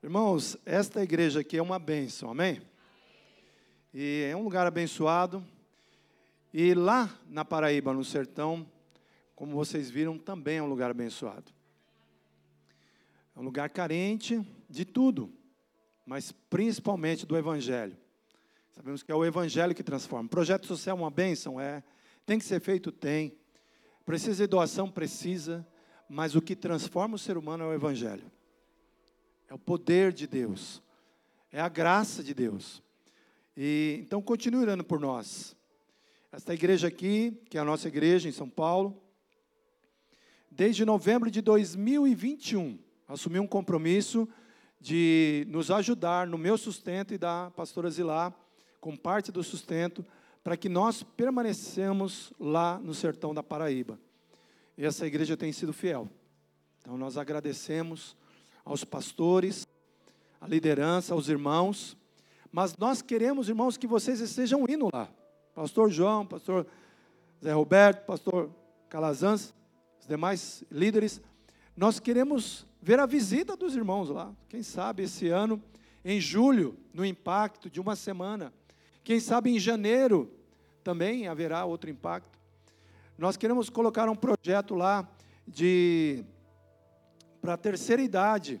Irmãos, esta igreja aqui é uma bênção, amém? E é um lugar abençoado. E lá na Paraíba, no sertão, como vocês viram, também é um lugar abençoado. É um lugar carente de tudo, mas principalmente do Evangelho. Sabemos que é o Evangelho que transforma. O projeto social é uma bênção? É. Tem que ser feito? Tem. Precisa de doação? Precisa. Mas o que transforma o ser humano é o Evangelho. É o poder de Deus. É a graça de Deus. E então continue orando por nós. Esta igreja aqui, que é a nossa igreja em São Paulo, desde novembro de 2021, assumiu um compromisso de nos ajudar no meu sustento e da pastora Zilá, com parte do sustento, para que nós permanecemos lá no sertão da Paraíba. E essa igreja tem sido fiel. Então nós agradecemos aos pastores, à liderança, aos irmãos. Mas nós queremos, irmãos, que vocês estejam indo lá. Pastor João, pastor Zé Roberto, pastor Calazans, os demais líderes. Nós queremos ver a visita dos irmãos lá. Quem sabe esse ano, em julho, no impacto de uma semana. Quem sabe em janeiro também haverá outro impacto. Nós queremos colocar um projeto lá de para a terceira idade,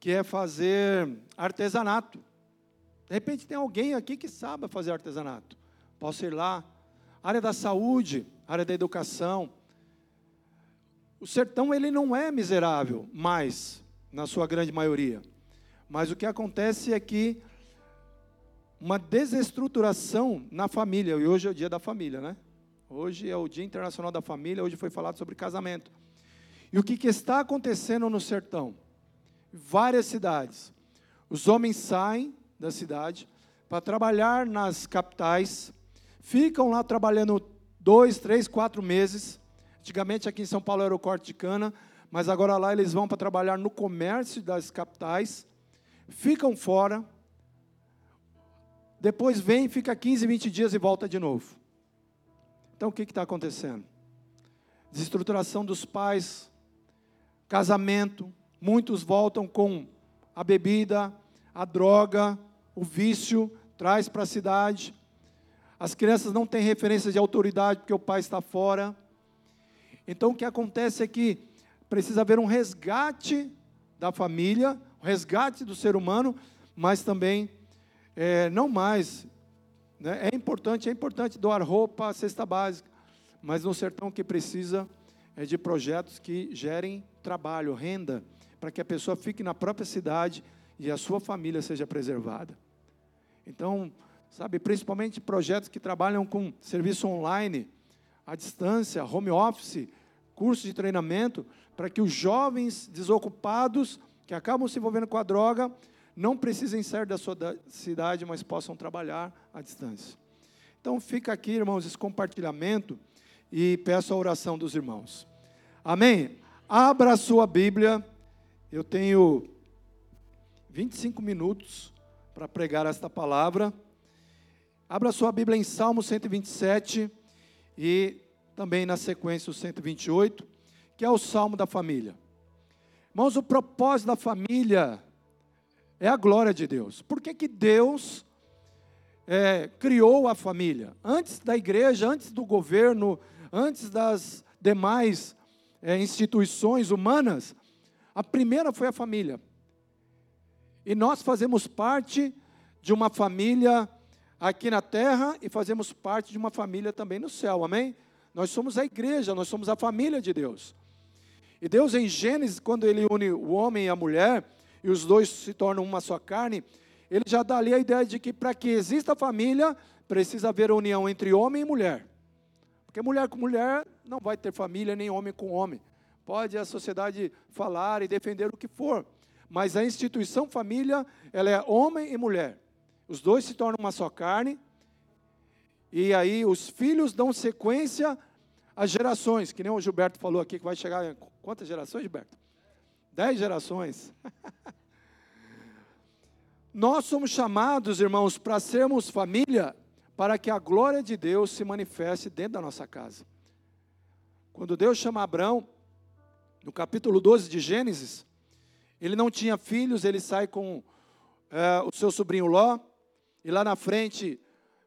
que é fazer artesanato. De repente tem alguém aqui que sabe fazer artesanato. Posso ir lá. Área da saúde, área da educação. O sertão ele não é miserável, mais na sua grande maioria. Mas o que acontece é que uma desestruturação na família, e hoje é o dia da família, né? Hoje é o Dia Internacional da Família, hoje foi falado sobre casamento. E o que, que está acontecendo no sertão? Várias cidades. Os homens saem da cidade para trabalhar nas capitais, ficam lá trabalhando dois, três, quatro meses. Antigamente aqui em São Paulo era o corte de cana, mas agora lá eles vão para trabalhar no comércio das capitais, ficam fora, depois vem, fica 15, 20 dias e volta de novo. Então o que está acontecendo? Desestruturação dos pais, casamento, muitos voltam com a bebida, a droga, o vício, traz para a cidade. As crianças não têm referência de autoridade porque o pai está fora. Então o que acontece é que precisa haver um resgate da família, um resgate do ser humano, mas também é, não mais. Né? É importante, é importante doar roupa, cesta básica, mas no sertão que precisa é de projetos que gerem trabalho, renda, para que a pessoa fique na própria cidade e a sua família seja preservada. Então, sabe, principalmente projetos que trabalham com serviço online, à distância, home office, curso de treinamento, para que os jovens desocupados que acabam se envolvendo com a droga não precisem sair da sua cidade, mas possam trabalhar à distância. Então fica aqui, irmãos, esse compartilhamento e peço a oração dos irmãos. Amém? Abra a sua Bíblia. Eu tenho 25 minutos para pregar esta palavra. Abra a sua Bíblia em Salmo 127 e também na sequência o 128, que é o Salmo da família. Irmãos, o propósito da família é a glória de Deus. Por que, que Deus é, criou a família? Antes da igreja, antes do governo, antes das demais é, instituições humanas, a primeira foi a família. E nós fazemos parte de uma família aqui na terra e fazemos parte de uma família também no céu, amém? Nós somos a igreja, nós somos a família de Deus. E Deus, em Gênesis, quando Ele une o homem e a mulher, e os dois se tornam uma só carne, Ele já dá ali a ideia de que para que exista família, precisa haver união entre homem e mulher. Porque mulher com mulher não vai ter família, nem homem com homem. Pode a sociedade falar e defender o que for, mas a instituição família, ela é homem e mulher. Os dois se tornam uma só carne, e aí os filhos dão sequência às gerações, que nem o Gilberto falou aqui, que vai chegar. Quantas gerações, Gilberto? Dez gerações. Nós somos chamados, irmãos, para sermos família para que a glória de Deus se manifeste dentro da nossa casa. Quando Deus chama Abraão, no capítulo 12 de Gênesis, Ele não tinha filhos, ele sai com é, o seu sobrinho Ló, e lá na frente,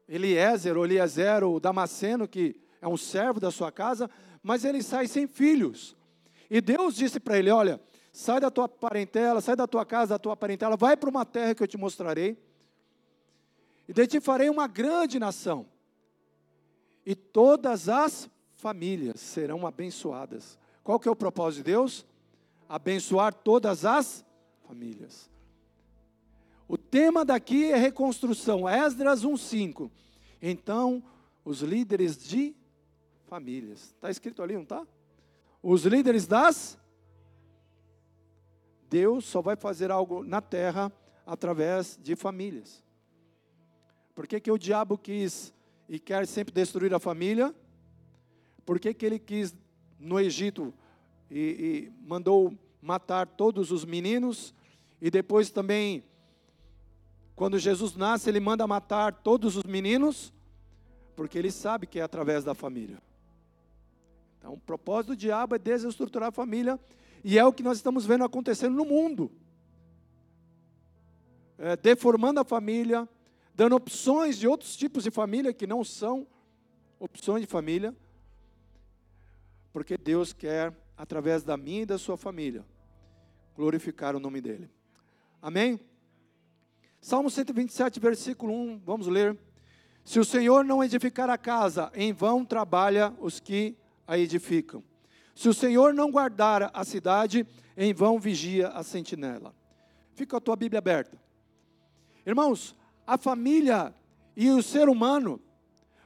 Eliezer, ou Eliezer, o Damasceno, que é um servo da sua casa, mas ele sai sem filhos. E Deus disse para ele: Olha, sai da tua parentela, sai da tua casa, da tua parentela, vai para uma terra que eu te mostrarei, e de ti farei uma grande nação, e todas as famílias serão abençoadas. Qual que é o propósito de Deus? Abençoar todas as famílias. O tema daqui é reconstrução, Esdras 1:5. Então, os líderes de famílias. Está escrito ali, não está? Os líderes das Deus só vai fazer algo na terra através de famílias. Por que, que o diabo quis e quer sempre destruir a família? Por que, que ele quis no Egito e, e mandou matar todos os meninos? E depois também, quando Jesus nasce, ele manda matar todos os meninos, porque ele sabe que é através da família. Então, o propósito do diabo é desestruturar a família, e é o que nós estamos vendo acontecendo no mundo. É, deformando a família, dando opções de outros tipos de família que não são opções de família, porque Deus quer, através da minha e da sua família, glorificar o nome dEle. Amém? Salmo 127, versículo 1, vamos ler. Se o Senhor não edificar a casa, em vão trabalha os que a edificam. Se o Senhor não guardar a cidade, em vão vigia a sentinela. Fica a tua Bíblia aberta. Irmãos, a família e o ser humano,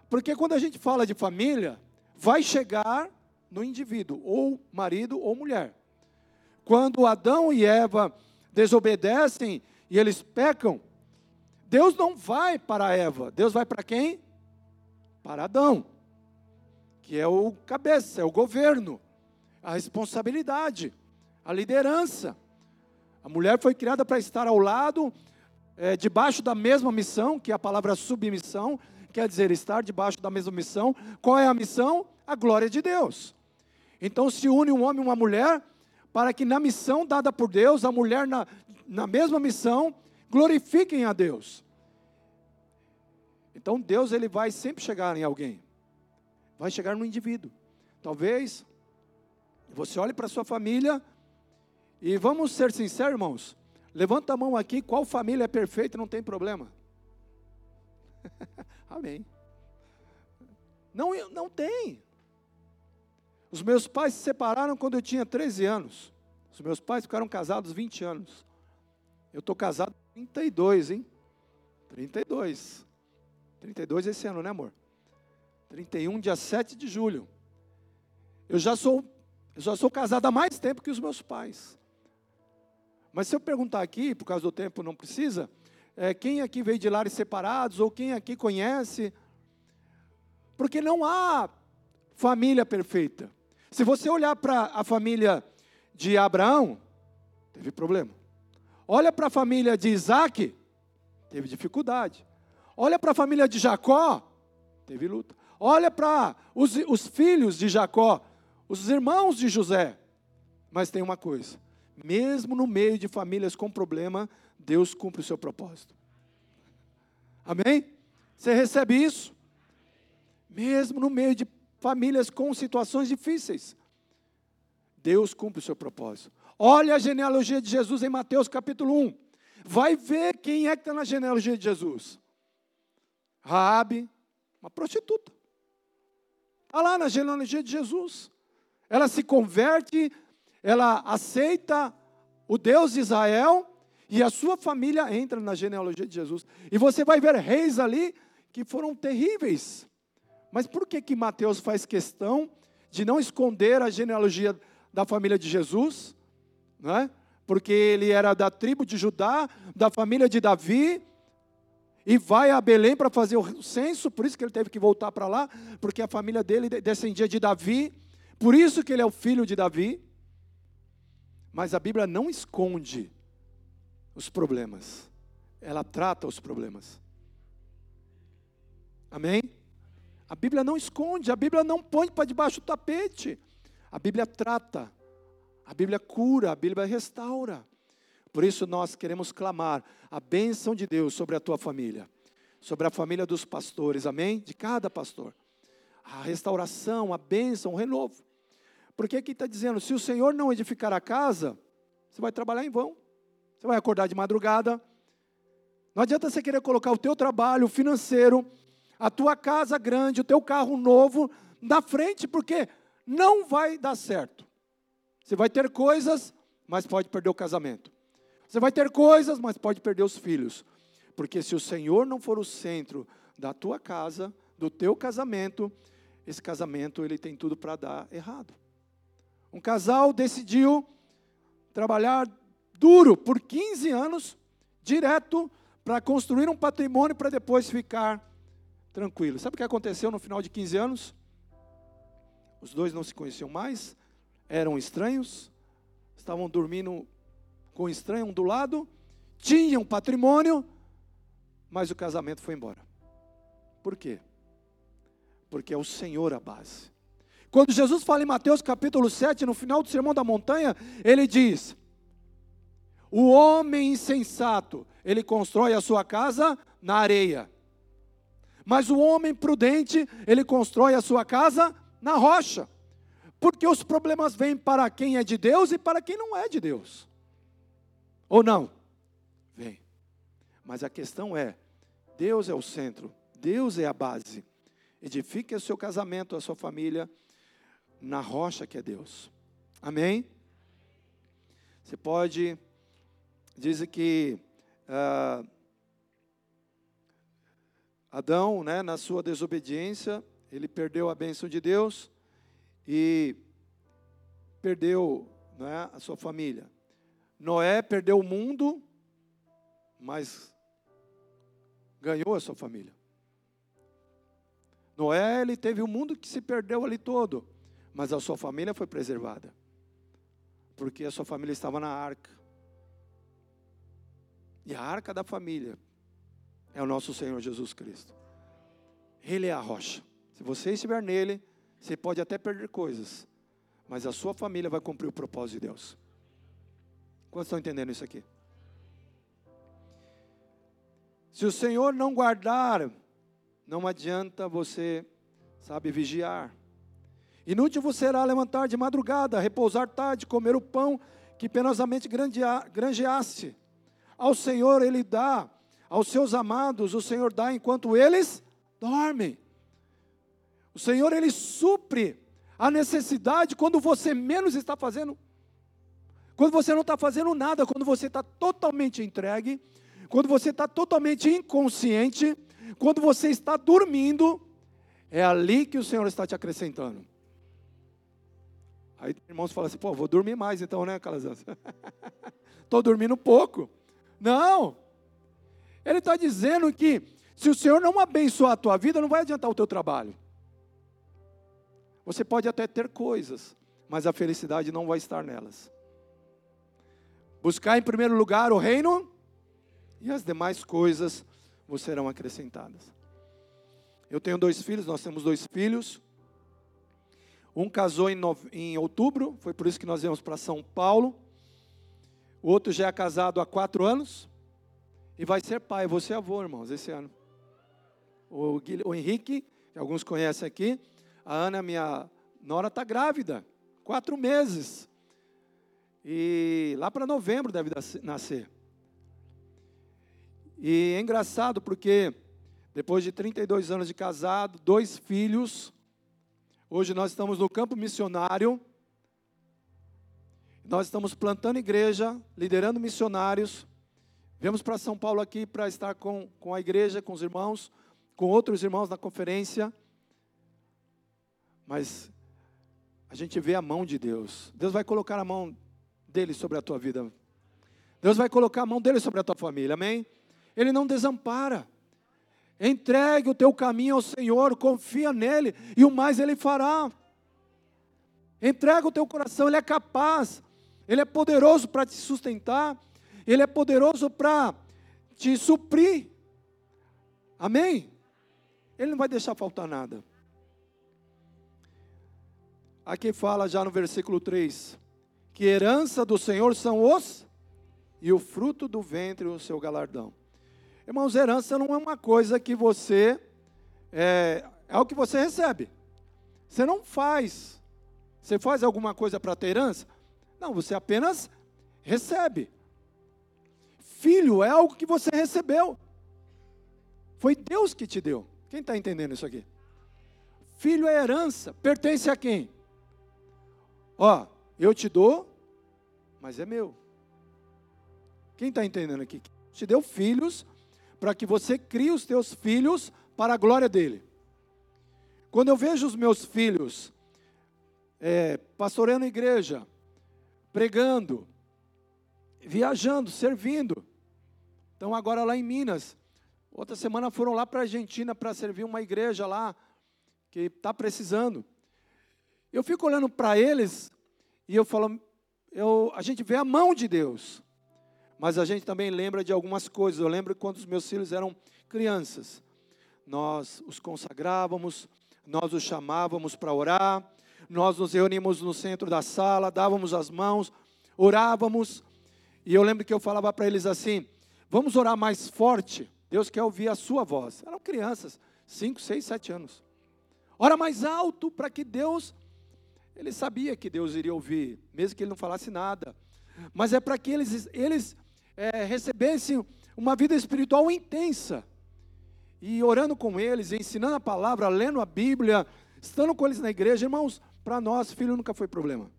porque quando a gente fala de família, vai chegar no indivíduo, ou marido ou mulher. Quando Adão e Eva desobedecem e eles pecam, Deus não vai para Eva, Deus vai para quem? Para Adão, que é o cabeça, é o governo, a responsabilidade, a liderança. A mulher foi criada para estar ao lado é, debaixo da mesma missão, que é a palavra submissão, quer dizer, estar debaixo da mesma missão. Qual é a missão? A glória de Deus. Então se une um homem e uma mulher, para que na missão dada por Deus, a mulher na, na mesma missão, glorifiquem a Deus. Então Deus ele vai sempre chegar em alguém. Vai chegar no indivíduo. Talvez você olhe para sua família e vamos ser sinceros, irmãos. Levanta a mão aqui, qual família é perfeita não tem problema? Amém. Não, não tem. Os meus pais se separaram quando eu tinha 13 anos. Os meus pais ficaram casados 20 anos. Eu estou casado 32, hein? 32. 32 esse ano, né, amor? 31, dia 7 de julho. Eu já sou, eu já sou casado há mais tempo que os meus pais. Mas se eu perguntar aqui, por causa do tempo não precisa, é, quem aqui veio de lares separados, ou quem aqui conhece, porque não há família perfeita. Se você olhar para a família de Abraão, teve problema. Olha para a família de Isaac, teve dificuldade. Olha para a família de Jacó, teve luta. Olha para os, os filhos de Jacó, os irmãos de José. Mas tem uma coisa: mesmo no meio de famílias com problema, Deus cumpre o seu propósito. Amém? Você recebe isso? Mesmo no meio de famílias com situações difíceis, Deus cumpre o seu propósito. Olha a genealogia de Jesus em Mateus capítulo 1. Vai ver quem é que está na genealogia de Jesus. Raabe, uma prostituta. Está lá na genealogia de Jesus. Ela se converte ela aceita o Deus de Israel e a sua família entra na genealogia de Jesus. E você vai ver reis ali que foram terríveis. Mas por que que Mateus faz questão de não esconder a genealogia da família de Jesus? Não é? Porque ele era da tribo de Judá, da família de Davi, e vai a Belém para fazer o censo, por isso que ele teve que voltar para lá, porque a família dele descendia de Davi, por isso que ele é o filho de Davi. Mas a Bíblia não esconde os problemas, ela trata os problemas. Amém? A Bíblia não esconde, a Bíblia não põe para debaixo do tapete. A Bíblia trata, a Bíblia cura, a Bíblia restaura. Por isso nós queremos clamar a bênção de Deus sobre a tua família, sobre a família dos pastores, amém? De cada pastor. A restauração, a bênção, o renovo. Porque aqui está dizendo: se o Senhor não edificar a casa, você vai trabalhar em vão. Você vai acordar de madrugada. Não adianta você querer colocar o teu trabalho financeiro, a tua casa grande, o teu carro novo na frente, porque não vai dar certo. Você vai ter coisas, mas pode perder o casamento. Você vai ter coisas, mas pode perder os filhos. Porque se o Senhor não for o centro da tua casa, do teu casamento, esse casamento ele tem tudo para dar errado. Um casal decidiu trabalhar duro por 15 anos, direto, para construir um patrimônio para depois ficar tranquilo. Sabe o que aconteceu no final de 15 anos? Os dois não se conheciam mais, eram estranhos, estavam dormindo com estranho um do lado, tinham patrimônio, mas o casamento foi embora. Por quê? Porque é o Senhor a base. Quando Jesus fala em Mateus capítulo 7, no final do Sermão da Montanha, ele diz: O homem insensato, ele constrói a sua casa na areia. Mas o homem prudente, ele constrói a sua casa na rocha. Porque os problemas vêm para quem é de Deus e para quem não é de Deus. Ou não? Vem. Mas a questão é: Deus é o centro, Deus é a base. Edifique o seu casamento, a sua família, na rocha que é Deus. Amém? Você pode, diz que uh, Adão, né, na sua desobediência, ele perdeu a bênção de Deus e perdeu né, a sua família. Noé perdeu o mundo, mas ganhou a sua família. Noé, ele teve o mundo que se perdeu ali todo, mas a sua família foi preservada. Porque a sua família estava na arca. E a arca da família é o nosso Senhor Jesus Cristo. Ele é a rocha. Se você estiver nele, você pode até perder coisas, mas a sua família vai cumprir o propósito de Deus. Quantos estão entendendo isso aqui? Se o Senhor não guardar, não adianta você, sabe, vigiar. Inútil você será levantar de madrugada, repousar tarde, comer o pão que penosamente granjeaste. Ao Senhor Ele dá, aos seus amados o Senhor dá enquanto eles dormem. O Senhor Ele supre a necessidade quando você menos está fazendo quando você não está fazendo nada, quando você está totalmente entregue, quando você está totalmente inconsciente, quando você está dormindo, é ali que o Senhor está te acrescentando. Aí irmãos falam assim, pô, vou dormir mais então, né, Calazans? Estou dormindo pouco. Não. Ele está dizendo que se o Senhor não abençoar a tua vida, não vai adiantar o teu trabalho. Você pode até ter coisas, mas a felicidade não vai estar nelas. Buscar em primeiro lugar o reino e as demais coisas vos serão acrescentadas. Eu tenho dois filhos, nós temos dois filhos. Um casou em, em outubro, foi por isso que nós viemos para São Paulo. O outro já é casado há quatro anos e vai ser pai. Vou ser avô, irmãos, esse ano. O, o Henrique, que alguns conhecem aqui, a Ana, minha nora, está grávida, quatro meses. E lá para novembro deve nascer. E é engraçado porque depois de 32 anos de casado, dois filhos, hoje nós estamos no campo missionário. Nós estamos plantando igreja, liderando missionários. Viemos para São Paulo aqui para estar com, com a igreja, com os irmãos, com outros irmãos na conferência. Mas a gente vê a mão de Deus. Deus vai colocar a mão dele sobre a tua vida. Deus vai colocar a mão dele sobre a tua família, amém? Ele não desampara. Entregue o teu caminho ao Senhor, confia nele e o mais ele fará. Entrega o teu coração, ele é capaz, ele é poderoso para te sustentar, ele é poderoso para te suprir. Amém? Ele não vai deixar faltar nada. Aqui fala já no versículo 3: que herança do Senhor são os e o fruto do ventre o seu galardão. Irmãos, herança não é uma coisa que você é, é o que você recebe. Você não faz. Você faz alguma coisa para ter herança? Não, você apenas recebe. Filho é algo que você recebeu. Foi Deus que te deu. Quem está entendendo isso aqui? Filho é herança, pertence a quem? Ó, eu te dou, mas é meu. Quem está entendendo aqui? Te deu filhos para que você crie os teus filhos para a glória dele. Quando eu vejo os meus filhos é, pastoreando a igreja, pregando, viajando, servindo, então agora lá em Minas, outra semana foram lá para a Argentina para servir uma igreja lá que está precisando. Eu fico olhando para eles e eu falo, eu, a gente vê a mão de Deus, mas a gente também lembra de algumas coisas. Eu lembro quando os meus filhos eram crianças, nós os consagrávamos, nós os chamávamos para orar, nós nos reuníamos no centro da sala, dávamos as mãos, orávamos, e eu lembro que eu falava para eles assim: vamos orar mais forte, Deus quer ouvir a sua voz. Eram crianças, 5, 6, 7 anos. Ora mais alto para que Deus, ele sabia que Deus iria ouvir, mesmo que ele não falasse nada, mas é para que eles, eles é, recebessem uma vida espiritual intensa e orando com eles, ensinando a palavra, lendo a Bíblia, estando com eles na igreja, irmãos, para nós, filho nunca foi problema.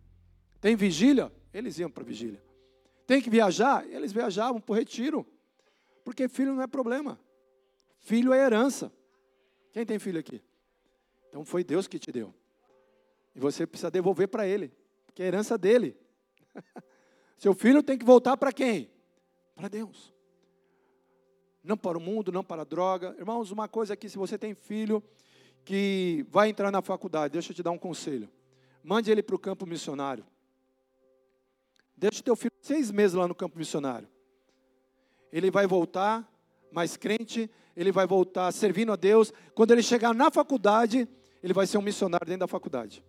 Tem vigília? Eles iam para vigília. Tem que viajar? Eles viajavam para o retiro. Porque filho não é problema. Filho é herança. Quem tem filho aqui? Então foi Deus que te deu. E você precisa devolver para ele, porque é herança dele. Seu filho tem que voltar para quem? Para Deus não para o mundo, não para a droga. Irmãos, uma coisa aqui, se você tem filho que vai entrar na faculdade, deixa eu te dar um conselho. Mande ele para o campo missionário. Deixa o teu filho seis meses lá no campo missionário. Ele vai voltar mais crente, ele vai voltar servindo a Deus. Quando ele chegar na faculdade, ele vai ser um missionário dentro da faculdade.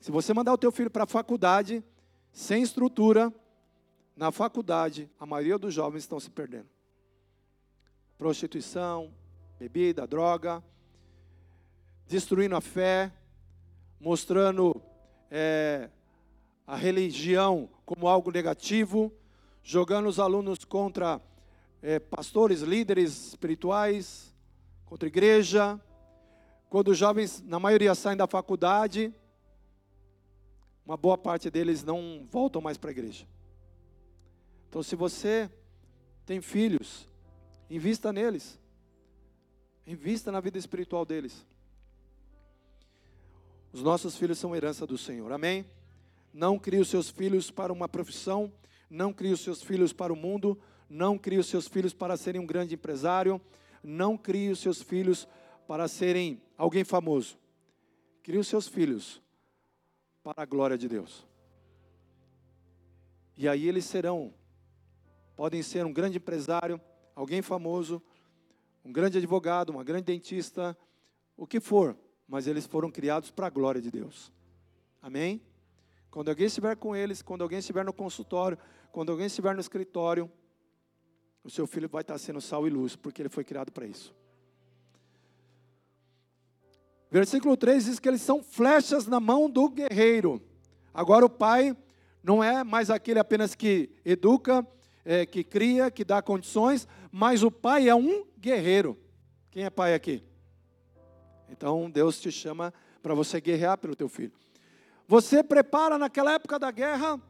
Se você mandar o teu filho para a faculdade, sem estrutura, na faculdade, a maioria dos jovens estão se perdendo prostituição, bebida, droga, destruindo a fé, mostrando é, a religião como algo negativo, jogando os alunos contra é, pastores, líderes espirituais, contra igreja. Quando os jovens, na maioria, saem da faculdade, uma boa parte deles não voltam mais para a igreja. Então, se você tem filhos, Invista neles. Invista na vida espiritual deles. Os nossos filhos são herança do Senhor. Amém? Não crie os seus filhos para uma profissão, não crie os seus filhos para o mundo, não crie os seus filhos para serem um grande empresário, não crie os seus filhos para serem alguém famoso. Crie os seus filhos para a glória de Deus. E aí eles serão, podem ser um grande empresário, alguém famoso, um grande advogado, uma grande dentista, o que for, mas eles foram criados para a glória de Deus. Amém? Quando alguém estiver com eles, quando alguém estiver no consultório, quando alguém estiver no escritório, o seu filho vai estar sendo sal e luz, porque ele foi criado para isso. Versículo 3 diz que eles são flechas na mão do guerreiro. Agora o pai não é mais aquele apenas que educa, é, que cria, que dá condições, mas o pai é um guerreiro. Quem é pai aqui? Então Deus te chama para você guerrear pelo teu filho. Você prepara naquela época da guerra,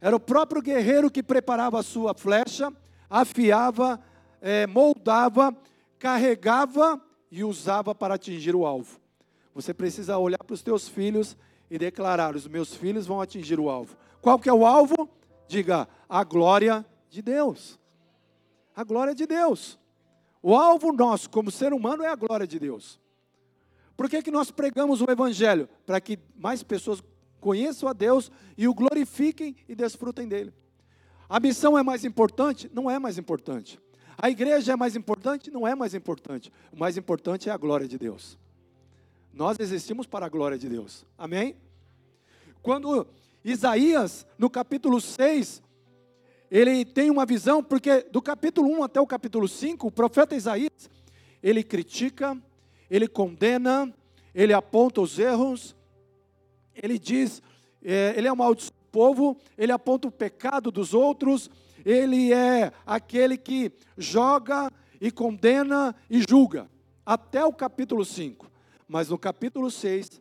era o próprio guerreiro que preparava a sua flecha, afiava, é, moldava, carregava e usava para atingir o alvo. Você precisa olhar para os teus filhos e declarar: os meus filhos vão atingir o alvo. Qual que é o alvo? Diga, a glória de Deus. A glória de Deus. O alvo nosso como ser humano é a glória de Deus. Por que, que nós pregamos o Evangelho? Para que mais pessoas conheçam a Deus e o glorifiquem e desfrutem dele. A missão é mais importante? Não é mais importante. A igreja é mais importante? Não é mais importante. O mais importante é a glória de Deus. Nós existimos para a glória de Deus. Amém? Quando Isaías, no capítulo 6, ele tem uma visão, porque do capítulo 1 até o capítulo 5, o profeta Isaías, ele critica, ele condena, ele aponta os erros, ele diz, é, ele é amaldiçoa o povo, ele aponta o pecado dos outros, ele é aquele que joga e condena e julga, até o capítulo 5. Mas no capítulo 6,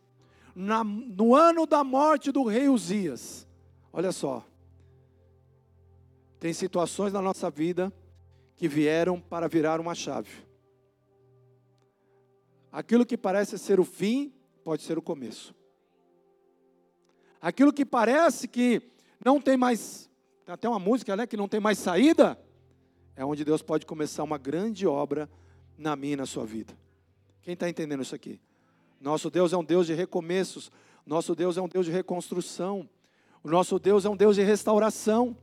na, no ano da morte do rei Uzias, olha só, tem situações na nossa vida que vieram para virar uma chave. Aquilo que parece ser o fim, pode ser o começo. Aquilo que parece que não tem mais, tem até uma música, né, que não tem mais saída, é onde Deus pode começar uma grande obra na minha e na sua vida. Quem está entendendo isso aqui? Nosso Deus é um Deus de recomeços, nosso Deus é um Deus de reconstrução, o nosso Deus é um Deus de restauração.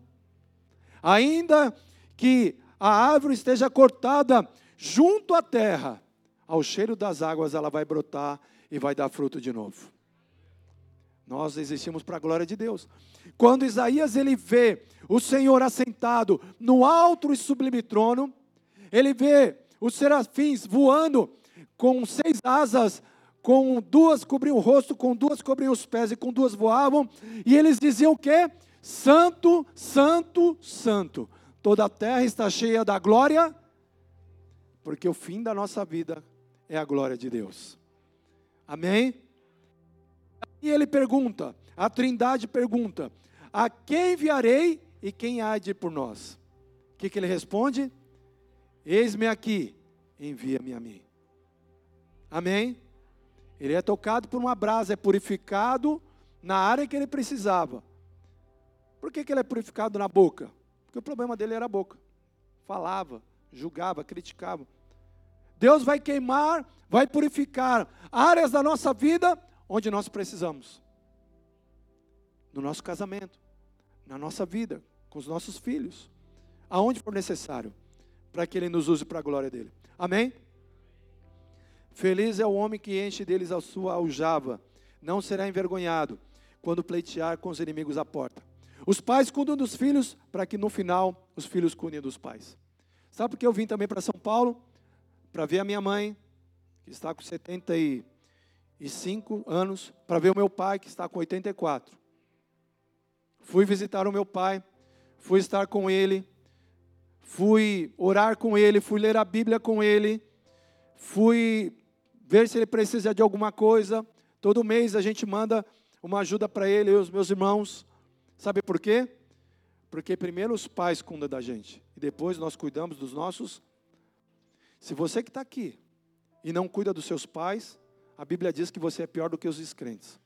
Ainda que a árvore esteja cortada junto à terra, ao cheiro das águas ela vai brotar e vai dar fruto de novo. Nós existimos para a glória de Deus. Quando Isaías ele vê o Senhor assentado no alto e sublime trono, ele vê os serafins voando com seis asas, com duas cobriam o rosto, com duas cobriam os pés e com duas voavam, e eles diziam o quê? Santo, santo, santo. Toda a terra está cheia da glória, porque o fim da nossa vida é a glória de Deus. Amém? E ele pergunta, a Trindade pergunta: A quem enviarei e quem há de ir por nós? O que, que ele responde? Eis-me aqui, envia-me a mim. Amém? Ele é tocado por uma brasa, é purificado na área que ele precisava. Por que, que ele é purificado na boca? Porque o problema dele era a boca. Falava, julgava, criticava. Deus vai queimar, vai purificar áreas da nossa vida onde nós precisamos. No nosso casamento, na nossa vida, com os nossos filhos, aonde for necessário, para que Ele nos use para a glória dele. Amém? Feliz é o homem que enche deles a sua aljava, não será envergonhado quando pleitear com os inimigos à porta. Os pais cuidam dos filhos para que no final os filhos cuidem dos pais. Sabe por que eu vim também para São Paulo? Para ver a minha mãe, que está com 75 anos, para ver o meu pai, que está com 84. Fui visitar o meu pai, fui estar com ele, fui orar com ele, fui ler a Bíblia com ele, fui ver se ele precisa de alguma coisa. Todo mês a gente manda uma ajuda para ele e os meus irmãos. Sabe por quê? Porque primeiro os pais cuidam da gente e depois nós cuidamos dos nossos. Se você que está aqui e não cuida dos seus pais, a Bíblia diz que você é pior do que os descrentes.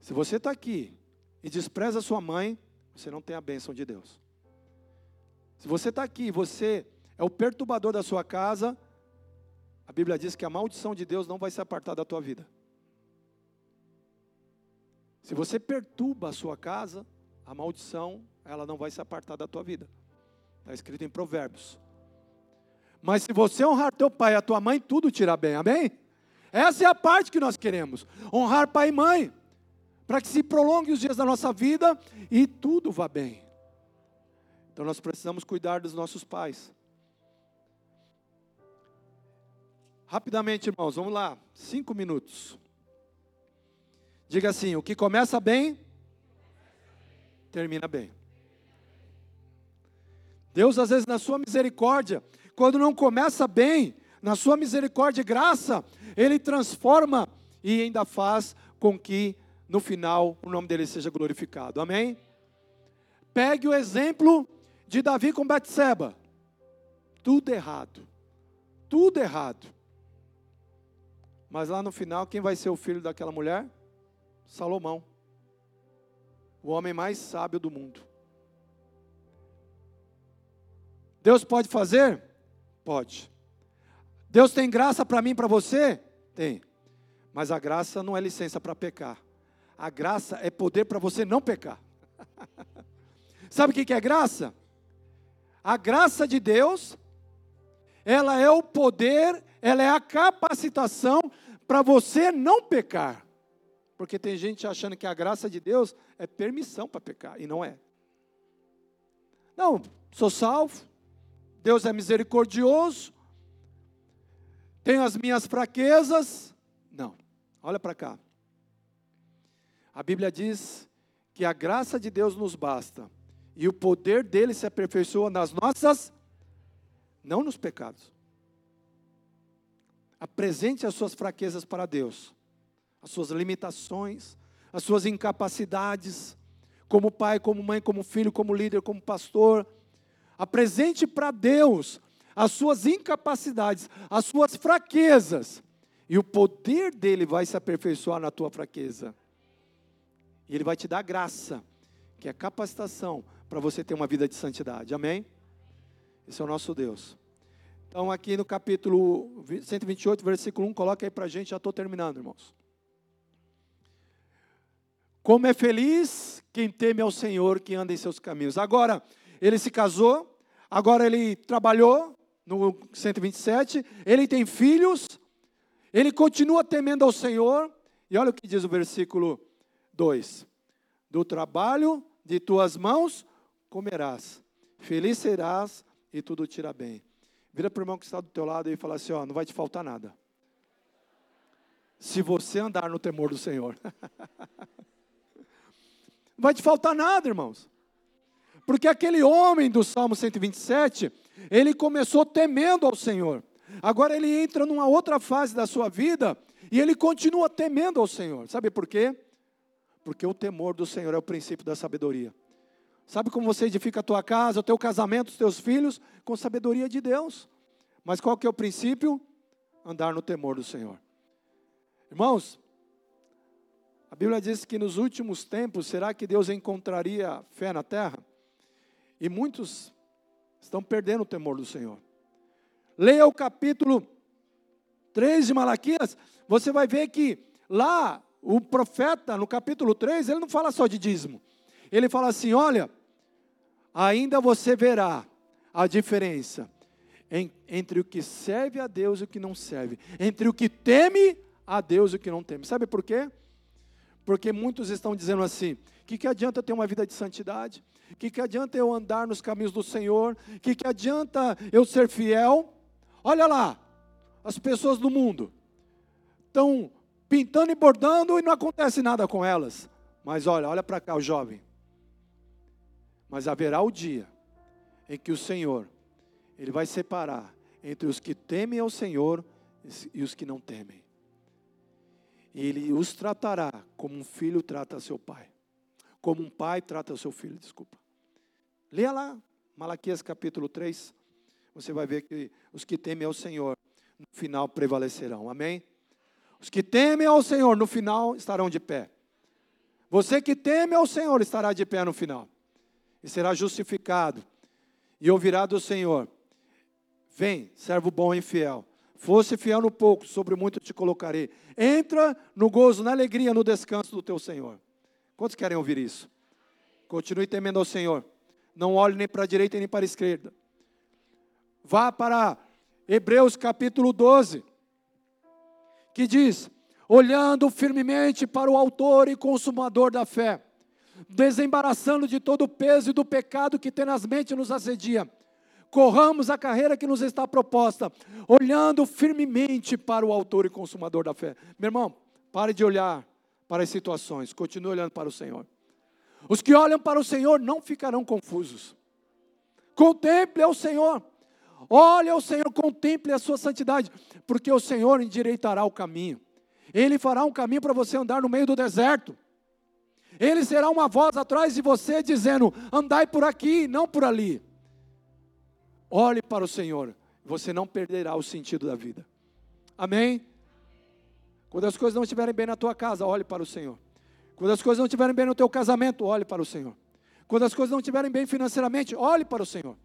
Se você está aqui e despreza sua mãe, você não tem a bênção de Deus. Se você está aqui e você é o perturbador da sua casa, a Bíblia diz que a maldição de Deus não vai se apartar da tua vida. Se você perturba a sua casa, a maldição, ela não vai se apartar da tua vida. Está escrito em Provérbios. Mas se você honrar teu pai e a tua mãe, tudo te irá bem, amém? Essa é a parte que nós queremos. Honrar pai e mãe. Para que se prolongue os dias da nossa vida e tudo vá bem. Então nós precisamos cuidar dos nossos pais. Rapidamente, irmãos, vamos lá. Cinco minutos. Diga assim: o que começa bem, termina bem. Deus, às vezes, na sua misericórdia, quando não começa bem, na sua misericórdia e graça, Ele transforma e ainda faz com que no final o nome dele seja glorificado. Amém? Pegue o exemplo de Davi com Betseba. Tudo errado. Tudo errado. Mas lá no final, quem vai ser o filho daquela mulher? Salomão, o homem mais sábio do mundo. Deus pode fazer? Pode. Deus tem graça para mim para você? Tem. Mas a graça não é licença para pecar. A graça é poder para você não pecar. Sabe o que é graça? A graça de Deus, ela é o poder, ela é a capacitação para você não pecar. Porque tem gente achando que a graça de Deus é permissão para pecar, e não é. Não, sou salvo, Deus é misericordioso, tenho as minhas fraquezas. Não, olha para cá. A Bíblia diz que a graça de Deus nos basta e o poder dele se aperfeiçoa nas nossas, não nos pecados. Apresente as suas fraquezas para Deus, as suas limitações, as suas incapacidades, como pai, como mãe, como filho, como líder, como pastor. Apresente para Deus as suas incapacidades, as suas fraquezas, e o poder dele vai se aperfeiçoar na tua fraqueza. E ele vai te dar graça, que é capacitação para você ter uma vida de santidade. Amém? Esse é o nosso Deus. Então, aqui no capítulo 128, versículo 1, coloca aí para a gente, já estou terminando, irmãos. Como é feliz quem teme ao Senhor, que anda em seus caminhos. Agora, ele se casou, agora ele trabalhou, no 127, ele tem filhos, ele continua temendo ao Senhor, e olha o que diz o versículo 2: Do trabalho de tuas mãos comerás, feliz serás e tudo te irá bem. Vira para o irmão que está do teu lado e fala assim: ó, não vai te faltar nada. Se você andar no temor do Senhor. não vai te faltar nada, irmãos. Porque aquele homem do Salmo 127, ele começou temendo ao Senhor. Agora ele entra numa outra fase da sua vida e ele continua temendo ao Senhor. Sabe por quê? Porque o temor do Senhor é o princípio da sabedoria. Sabe como você edifica a tua casa, o teu casamento, os teus filhos? Com sabedoria de Deus. Mas qual que é o princípio? Andar no temor do Senhor. Irmãos, a Bíblia diz que nos últimos tempos, será que Deus encontraria fé na terra? E muitos estão perdendo o temor do Senhor. Leia o capítulo 3 de Malaquias, você vai ver que lá o profeta, no capítulo 3, ele não fala só de dízimo. Ele fala assim: olha, ainda você verá a diferença entre o que serve a Deus e o que não serve, entre o que teme a Deus e o que não teme. Sabe por quê? Porque muitos estão dizendo assim: que, que adianta ter uma vida de santidade? Que, que adianta eu andar nos caminhos do Senhor? Que, que adianta eu ser fiel? Olha lá, as pessoas do mundo estão pintando e bordando e não acontece nada com elas. Mas olha, olha para cá, o jovem. Mas haverá o dia em que o Senhor, Ele vai separar entre os que temem ao Senhor e os que não temem. E Ele os tratará como um filho trata seu pai como um pai trata seu filho, desculpa. Leia lá, Malaquias capítulo 3. Você vai ver que os que temem ao Senhor, no final prevalecerão. Amém? Os que temem ao Senhor, no final estarão de pé. Você que teme ao Senhor estará de pé no final. E será justificado. E ouvirá do Senhor: Vem, servo bom e fiel. Fosse fiel no pouco, sobre muito te colocarei. Entra no gozo, na alegria, no descanso do teu Senhor. Quantos querem ouvir isso? Continue temendo ao Senhor. Não olhe nem para a direita nem para a esquerda. Vá para Hebreus capítulo 12, que diz: olhando firmemente para o Autor e Consumador da fé, desembaraçando de todo o peso e do pecado que tenazmente nos assedia, corramos a carreira que nos está proposta, olhando firmemente para o Autor e Consumador da fé. Meu irmão, pare de olhar para as situações, continue olhando para o Senhor. Os que olham para o Senhor não ficarão confusos. Contemple ao Senhor. Olhe ao Senhor, contemple a sua santidade, porque o Senhor endireitará o caminho. Ele fará um caminho para você andar no meio do deserto. Ele será uma voz atrás de você dizendo: andai por aqui, não por ali. Olhe para o Senhor, você não perderá o sentido da vida. Amém? Quando as coisas não estiverem bem na tua casa, olhe para o Senhor. Quando as coisas não estiverem bem no teu casamento, olhe para o Senhor. Quando as coisas não estiverem bem financeiramente, olhe para o Senhor.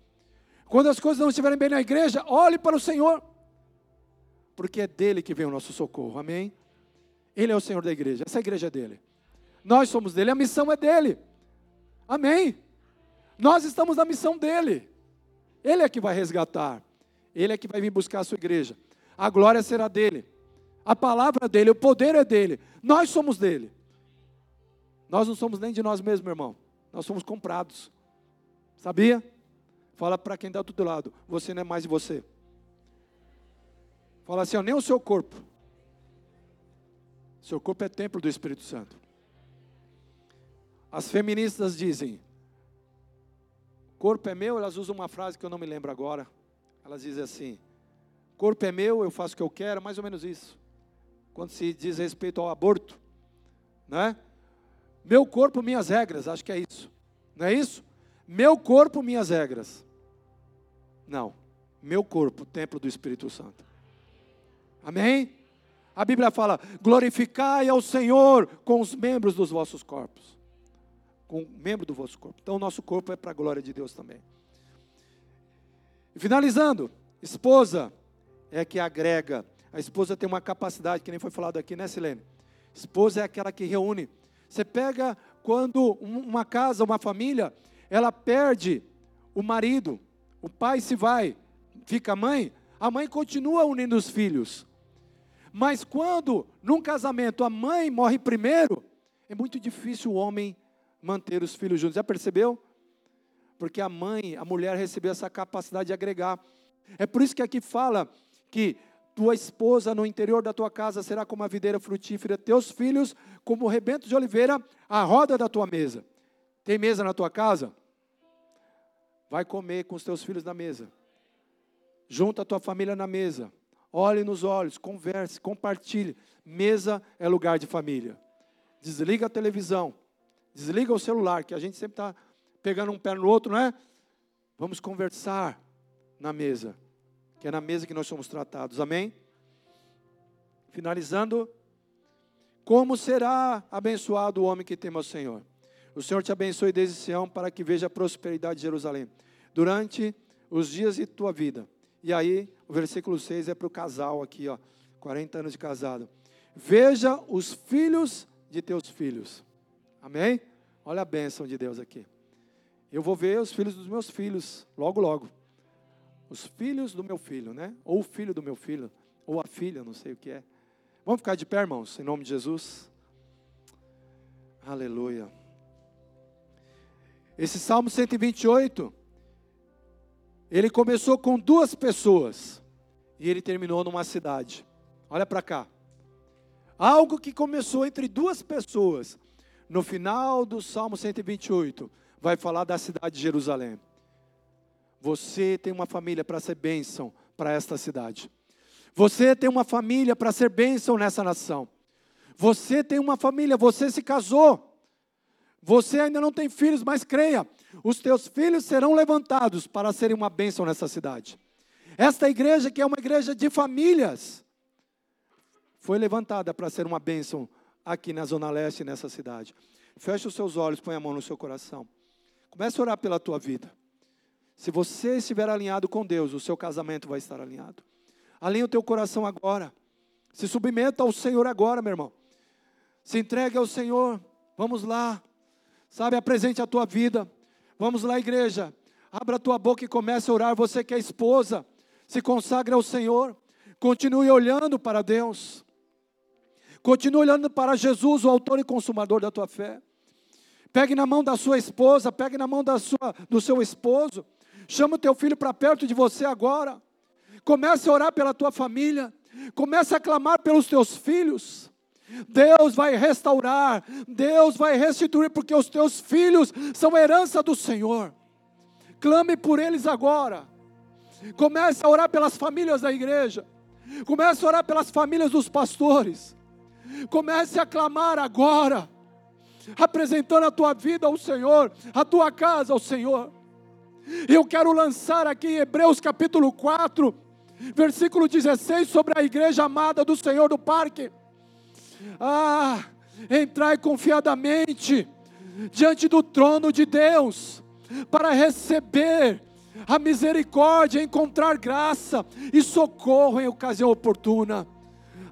Quando as coisas não estiverem bem na igreja, olhe para o Senhor. Porque é dele que vem o nosso socorro. Amém? Ele é o Senhor da igreja. Essa igreja é dele. Nós somos dele, a missão é dele. Amém? Nós estamos na missão dele. Ele é que vai resgatar. Ele é que vai vir buscar a sua igreja. A glória será dele. A palavra dele, o poder é dele. Nós somos dele. Nós não somos nem de nós mesmos, meu irmão. Nós somos comprados. Sabia? Fala para quem está do outro lado. Você não é mais de você. Fala assim, ó, nem o seu corpo. Seu corpo é templo do Espírito Santo. As feministas dizem: corpo é meu, elas usam uma frase que eu não me lembro agora. Elas dizem assim: corpo é meu, eu faço o que eu quero, mais ou menos isso. Quando se diz respeito ao aborto, né? Meu corpo, minhas regras, acho que é isso. Não é isso? Meu corpo, minhas regras. Não. Meu corpo, templo do Espírito Santo. Amém? A Bíblia fala: glorificai ao Senhor com os membros dos vossos corpos. Com membro do vosso corpo. Então, o nosso corpo é para a glória de Deus também. E finalizando, esposa é que agrega. A esposa tem uma capacidade, que nem foi falado aqui, né, Silene? Esposa é aquela que reúne você pega quando uma casa, uma família, ela perde o marido, o pai se vai, fica a mãe, a mãe continua unindo os filhos. Mas quando, num casamento, a mãe morre primeiro, é muito difícil o homem manter os filhos juntos. Já percebeu? Porque a mãe, a mulher recebeu essa capacidade de agregar. É por isso que aqui fala que tua esposa no interior da tua casa será como a videira frutífera, teus filhos como o rebento de oliveira, a roda da tua mesa. Tem mesa na tua casa? Vai comer com os teus filhos na mesa. Junta a tua família na mesa. Olhe nos olhos, converse, compartilhe. Mesa é lugar de família. Desliga a televisão. Desliga o celular, que a gente sempre está pegando um pé no outro, não é? Vamos conversar na mesa que é na mesa que nós somos tratados. Amém? Finalizando, como será abençoado o homem que teme ao Senhor? O Senhor te abençoe desde Sião para que veja a prosperidade de Jerusalém durante os dias de tua vida. E aí, o versículo 6 é para o casal aqui, ó, 40 anos de casado. Veja os filhos de teus filhos. Amém? Olha a bênção de Deus aqui. Eu vou ver os filhos dos meus filhos logo, logo os filhos do meu filho, né? Ou o filho do meu filho, ou a filha, não sei o que é. Vamos ficar de pé, irmãos, em nome de Jesus. Aleluia. Esse Salmo 128, ele começou com duas pessoas e ele terminou numa cidade. Olha para cá. Algo que começou entre duas pessoas, no final do Salmo 128, vai falar da cidade de Jerusalém. Você tem uma família para ser bênção para esta cidade. Você tem uma família para ser bênção nessa nação. Você tem uma família, você se casou. Você ainda não tem filhos, mas creia, os teus filhos serão levantados para serem uma bênção nessa cidade. Esta igreja, que é uma igreja de famílias, foi levantada para ser uma bênção aqui na Zona Leste, nessa cidade. Feche os seus olhos, põe a mão no seu coração. Comece a orar pela tua vida. Se você estiver alinhado com Deus, o seu casamento vai estar alinhado. Alinhe o teu coração agora. Se submeta ao Senhor agora, meu irmão. Se entregue ao Senhor. Vamos lá. Sabe, apresente a tua vida. Vamos lá, igreja. Abra a tua boca e comece a orar. Você que é esposa, se consagre ao Senhor. Continue olhando para Deus. Continue olhando para Jesus, o autor e consumador da tua fé. Pegue na mão da sua esposa, pegue na mão da sua, do seu esposo. Chama o teu filho para perto de você agora. Comece a orar pela tua família. Comece a clamar pelos teus filhos. Deus vai restaurar, Deus vai restituir, porque os teus filhos são herança do Senhor. Clame por eles agora. Comece a orar pelas famílias da igreja. Comece a orar pelas famílias dos pastores. Comece a clamar agora, apresentando a tua vida ao Senhor, a tua casa ao Senhor. Eu quero lançar aqui em Hebreus capítulo 4, versículo 16, sobre a igreja amada do Senhor do Parque. Ah, entrai confiadamente diante do trono de Deus, para receber a misericórdia, encontrar graça e socorro em ocasião oportuna.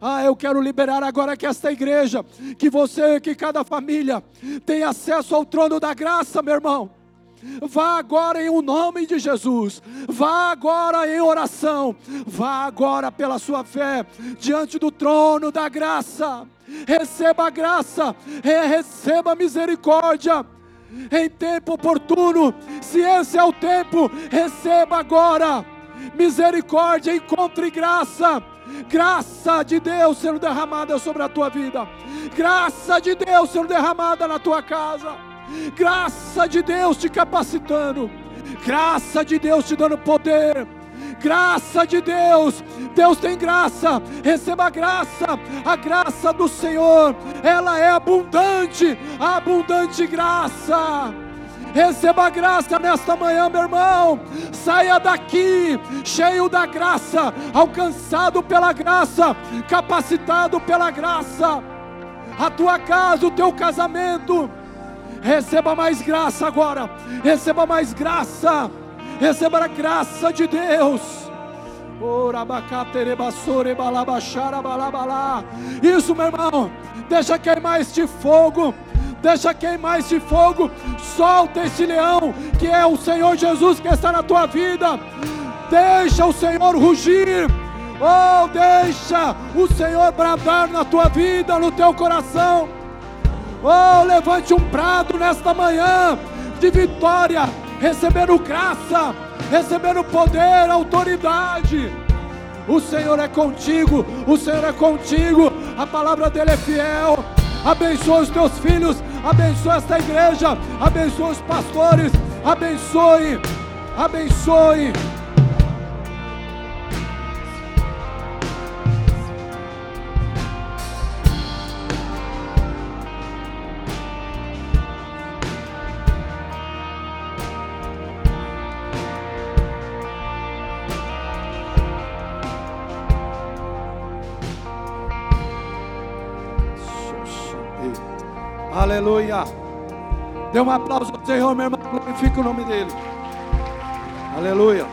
Ah, eu quero liberar agora que esta igreja, que você, que cada família, tenha acesso ao trono da graça, meu irmão Vá agora em o nome de Jesus. Vá agora em oração. Vá agora pela sua fé diante do trono da graça. Receba a graça, receba a misericórdia em tempo oportuno. Se esse é o tempo, receba agora misericórdia, encontre graça. Graça de Deus sendo derramada sobre a tua vida. Graça de Deus sendo derramada na tua casa. Graça de Deus te capacitando. Graça de Deus te dando poder. Graça de Deus. Deus tem graça. Receba a graça. A graça do Senhor. Ela é abundante. Abundante graça. Receba graça nesta manhã, meu irmão. Saia daqui cheio da graça, alcançado pela graça, capacitado pela graça. A tua casa, o teu casamento. Receba mais graça agora. Receba mais graça. Receba a graça de Deus. Isso, meu irmão. Deixa queimar este fogo deixa queimar esse fogo, solta esse leão, que é o Senhor Jesus que está na tua vida, deixa o Senhor rugir, oh, deixa o Senhor bradar na tua vida, no teu coração, oh, levante um prato nesta manhã de vitória, recebendo graça, recebendo poder, autoridade. O Senhor é contigo, o Senhor é contigo, a palavra dele é fiel. Abençoa os teus filhos, abençoe esta igreja, abençoe os pastores, abençoe, abençoe. Aleluia. Dê um aplauso ao Senhor, meu irmão. Glorifique o nome dele. Aleluia.